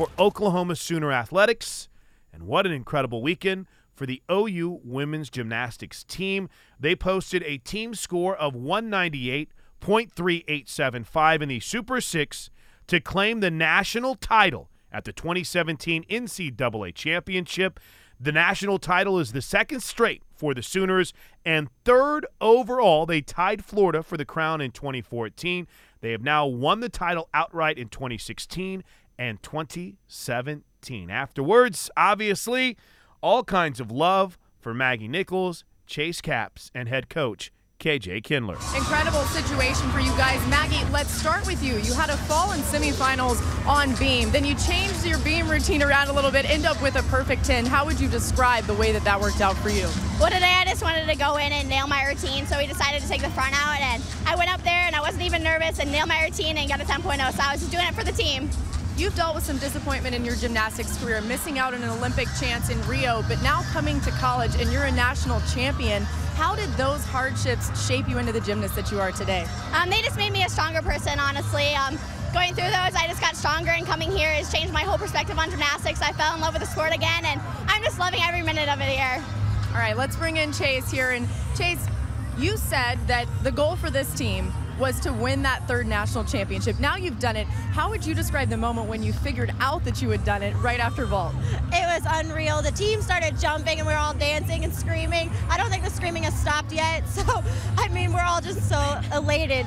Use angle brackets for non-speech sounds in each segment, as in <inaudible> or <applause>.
for Oklahoma Sooner athletics, and what an incredible weekend for the OU women's gymnastics team. They posted a team score of 198.3875 in the Super Six to claim the national title at the 2017 NCAA Championship. The national title is the second straight for the Sooners and third overall. They tied Florida for the crown in 2014. They have now won the title outright in 2016 and 2017. Afterwards, obviously, all kinds of love for Maggie Nichols, Chayse Capps, and head coach KJ Kindler. Incredible situation for you guys. Maggie, let's start with you. You had a fall in semifinals on beam. Then you changed your beam routine around a little bit, end up with a perfect 10. How would you describe the way that that worked out for you? Well, today I just wanted to go in and nail my routine, so we decided to take the front out. And I went up there and I wasn't even nervous and nailed my routine and got a 10.0. So I was just doing it for the team. You've dealt with some disappointment in your gymnastics career, missing out on an Olympic chance in Rio, but now coming to college and you're a national champion. How did those hardships shape you into the gymnast that you are today? Um, they just made me a stronger person, honestly. Um, going through those, I just got stronger, and coming here has changed my whole perspective on gymnastics. I fell in love with the sport again, and I'm just loving every minute of it here. All right, let's bring in Chayse here. And Chayse, you said that the goal for this team was to win that third national championship. Now you've done it. How would you describe the moment when you figured out that you had done it right after vault? It was unreal. The team started jumping and we were all dancing and screaming. I don't think the screaming has stopped yet. <laughs> So, I mean, we're all just so elated.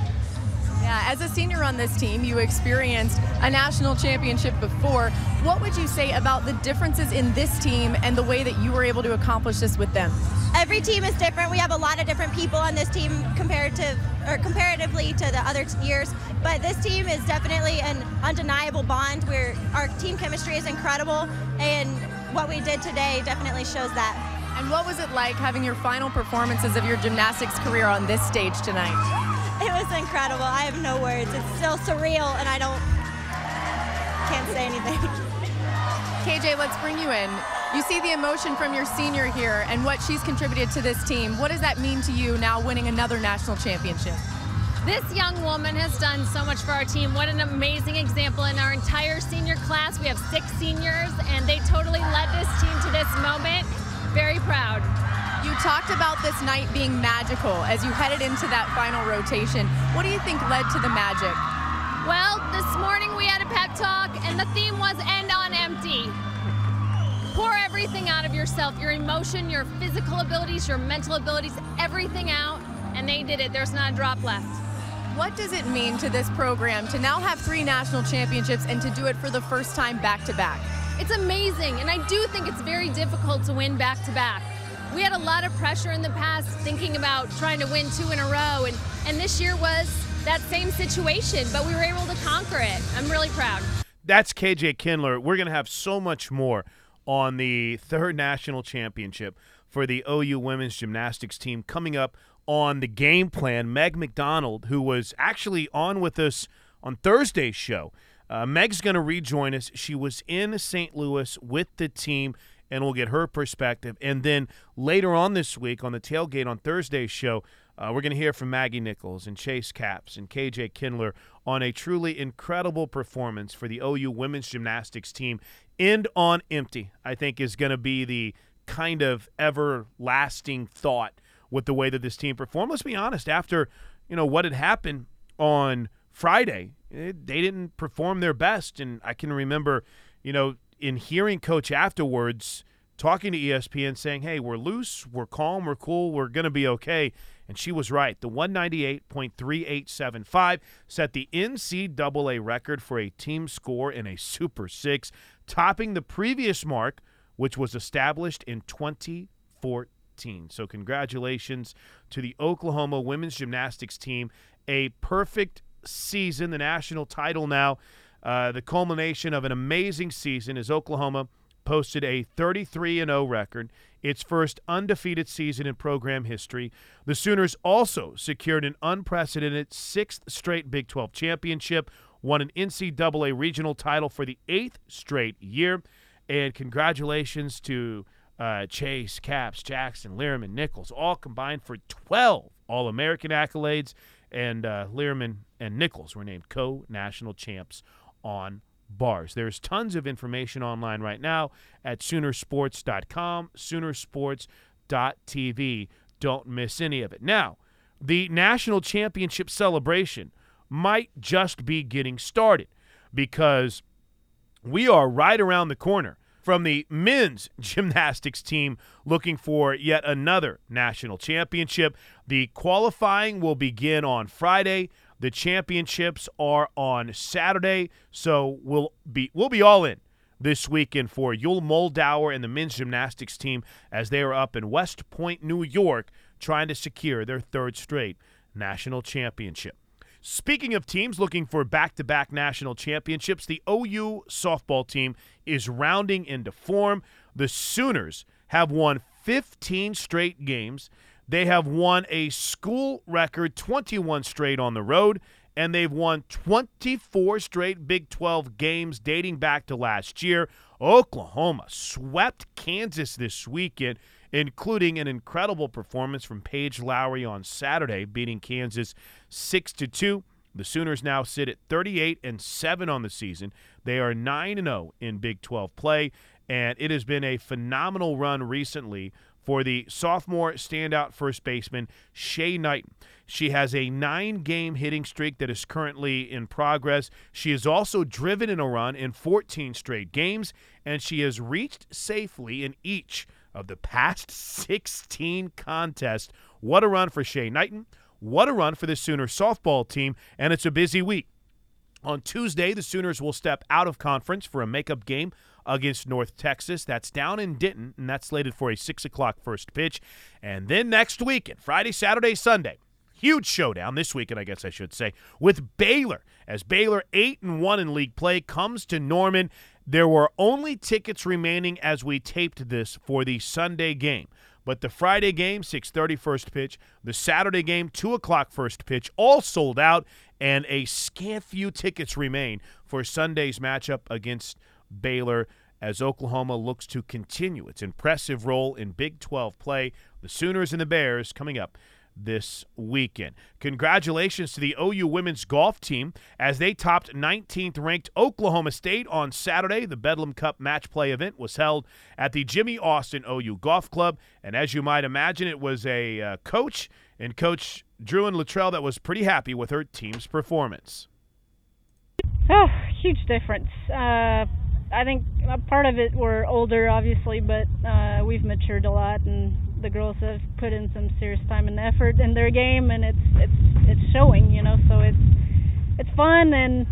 Yeah, as a senior on this team, you experienced a national championship before. What would you say about the differences in this team and the way that you were able to accomplish this with them? Every team is different. We have a lot of different people on this team compared to or comparatively to the other years, but this team is definitely an undeniable bond where our team chemistry is incredible and what we did today definitely shows that. And what was it like having your final performances of your gymnastics career on this stage tonight? It was incredible. I have no words. It's still surreal, and I don't can't say anything. <laughs> KJ, let's bring you in. You see the emotion from your senior here and what she's contributed to this team. What does that mean to you now winning another national championship? This young woman has done so much for our team. What an amazing example in our entire senior class. We have six seniors, and they totally led this team to this moment. Very proud. You talked about this night being magical as you headed into that final rotation. What do you think led to the magic? Well, this morning we had a pep talk, and the theme was end on empty. Pour everything out of yourself your emotion, your physical abilities, your mental abilities, everything out, and they did it. There's not a drop left. What does it mean to this program to now have three national championships and to do it for the first time back to back? It's amazing, and I do think it's very difficult to win back to back. We had a lot of pressure in the past thinking about trying to win two in a row, and, and this year was that same situation, but we were able to conquer it. I'm really proud. That's KJ Kindler. We're going to have so much more on the third national championship for the OU women's gymnastics team coming up on the game plan. Meg McDonald, who was actually on with us on Thursday's show, uh, Meg's going to rejoin us. She was in St. Louis with the team, and we'll get her perspective. And then later on this week on the tailgate on Thursday's show, uh, we're going to hear from Maggie Nichols and Chayse Capps and KJ Kindler on a truly incredible performance for the OU women's gymnastics team. End on empty, I think, is going to be the kind of everlasting thought with the way that this team performed. Let's be honest, after you know what had happened on Friday, it, they didn't perform their best, and I can remember, you know, in hearing coach afterwards talking to ESPN saying, "Hey, we're loose, we're calm, we're cool, we're going to be okay." And she was right. The 198.3875 set the NCAA record for a team score in a Super 6, topping the previous mark, which was established in 2014. So, congratulations to the Oklahoma women's gymnastics team. A perfect season, the national title now. Uh, the culmination of an amazing season is Oklahoma posted a 33 0 record, its first undefeated season in program history. The Sooners also secured an unprecedented sixth straight Big 12 championship, won an NCAA regional title for the eighth straight year. And congratulations to uh, Chayse, Capps, Jackson, Lehrmann, Nichols, all combined for 12 All American accolades. And uh, Lehrmann and Nichols were named co national champs on bars. There's tons of information online right now at Soonersports.com, Soonersports.tv. Don't miss any of it. Now, the national championship celebration might just be getting started because we are right around the corner from the men's <laughs> gymnastics team looking for yet another national championship. The qualifying will begin on Friday. The championships are on Saturday, so we'll be we'll be all in this weekend for Yul Moldauer and the men's gymnastics team as they are up in West Point, New York, trying to secure their third straight national championship. Speaking of teams looking for back to back national championships, the OU softball team is rounding into form. The Sooners have won 15 straight games. They have won a school record 21 straight on the road, and they've won 24 straight Big 12 games dating back to last year. Oklahoma swept Kansas this weekend including an incredible performance from Paige Lowary on Saturday, beating Kansas 6 to 2. The Sooners now sit at 38 and 7 on the season. They are 9 and 0 in Big 12 play, and it has been a phenomenal run recently for the sophomore standout first baseman Shay Knighten. She has a nine game hitting streak that is currently in progress. She has also driven in a run in 14 straight games, and she has reached safely in each of the past 16 contests. What a run for Shay Knighten. What a run for the Sooner softball team, and it's a busy week. On Tuesday, the Sooners will step out of conference for a makeup game against North Texas. That's down in Denton, and that's slated for a 6 o'clock first pitch. And then next weekend, Friday, Saturday, Sunday, huge showdown this weekend, I guess I should say, with Baylor as Baylor 8 and 1 in league play comes to Norman. There were only tickets remaining as we taped this for the Sunday game. But the Friday game, 6:30 first pitch, the Saturday game, 2 o'clock first pitch, all sold out, and a scant few tickets remain for Sunday's matchup against Baylor as Oklahoma looks to continue its impressive roll in Big 12 play. The Sooners and the Bears coming up this weekend. Congratulations to the OU women's golf team as they topped 19th ranked Oklahoma State on Saturday. The Bedlam Cup match play event was held at the Jimmy Austin OU Golf Club. And as you might imagine, it was a uh, coach and Coach Drouin-Luttrell that was pretty happy with her team's performance. Oh, huge difference. Uh, I think part of it we're older, obviously, but uh, we've matured a lot, and the girls have put in some serious time and effort in their game, and it's it's it's showing, you know. So it's it's fun, and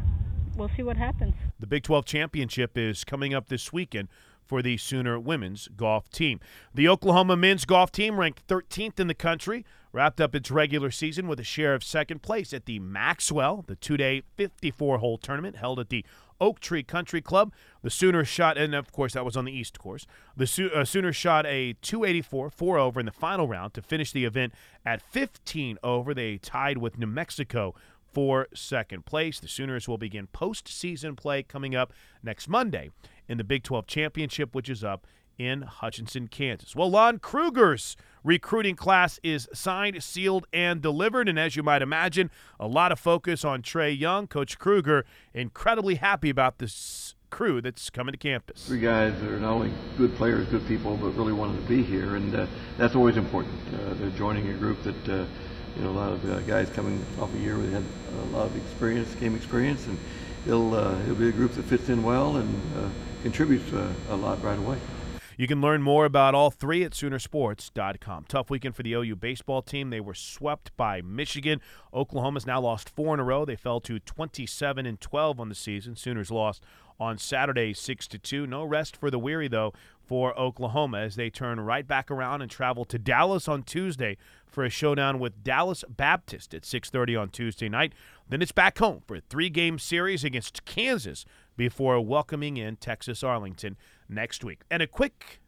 we'll see what happens. The Big 12 championship is coming up this weekend for the Sooner women's golf team. The Oklahoma men's golf team, ranked 13th in the country, wrapped up its regular season with a share of second place at the Maxwell, the two day 54 hole tournament held at the Oak Tree Country Club. The Sooners shot, and of course that was on the East course. The uh, Sooners shot a 284 4 over in the final round to finish the event at 15 over. They tied with New Mexico for second place. The Sooners will begin postseason play coming up next Monday in the Big 12 Championship, which is up in Hutchinson, Kansas. Well, Lon Kruger's recruiting class is signed, sealed, and delivered. And as you might imagine, a lot of focus on Trae Young. Coach Kruger incredibly happy about this crew that's coming to campus. Three guys that are not only good players, good people, but really wanted to be here, and uh, that's always important. Uh, they're joining a group that uh, you know a lot of uh, guys coming off a year where they had a lot of experience, game experience, and it'll uh, it'll be a group that fits in well and uh, contributes uh, a lot right away. You can learn more about all three at Soonersports.com. Tough weekend for the OU baseball team. They were swept by Michigan. Oklahoma's now lost four in a row. They fell to 27 and 12 on the season. Sooners lost on Saturday 6 to 2. No rest for the weary though for Oklahoma as they turn right back around and travel to Dallas on Tuesday for a showdown with Dallas Baptist at 6:30 on Tuesday night. Then it's back home for a three-game series against Kansas before welcoming in Texas Arlington next week. And a quick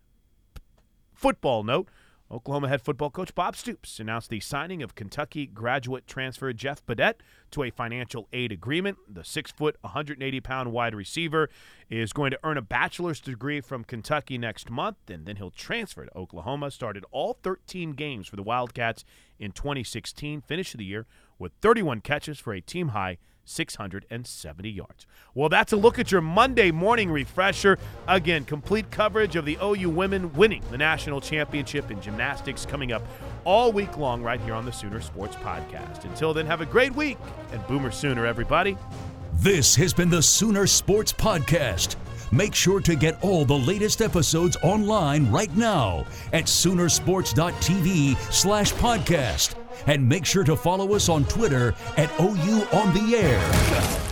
football note Oklahoma head football coach Bob Stoops announced the signing of Kentucky graduate transfer Jeff Badet to a financial aid agreement. The six foot, 180 pound wide receiver is going to earn a bachelor's degree from Kentucky next month, and then he'll transfer to Oklahoma. Started all 13 games for the Wildcats in 2016, finished the year with 31 catches for a team high 670 yards. Well, that's a look at your Monday morning refresher. Again, complete coverage of the OU women winning the national championship in gymnastics coming up all week long right here on the Sooner Sports Podcast. Until then, have a great week and Boomer Sooner, everybody. This has been the Sooner Sports Podcast. Make sure to get all the latest episodes online right now at Soonersports.tv slash podcast. And make sure to follow us on Twitter at OU On The Air. <laughs>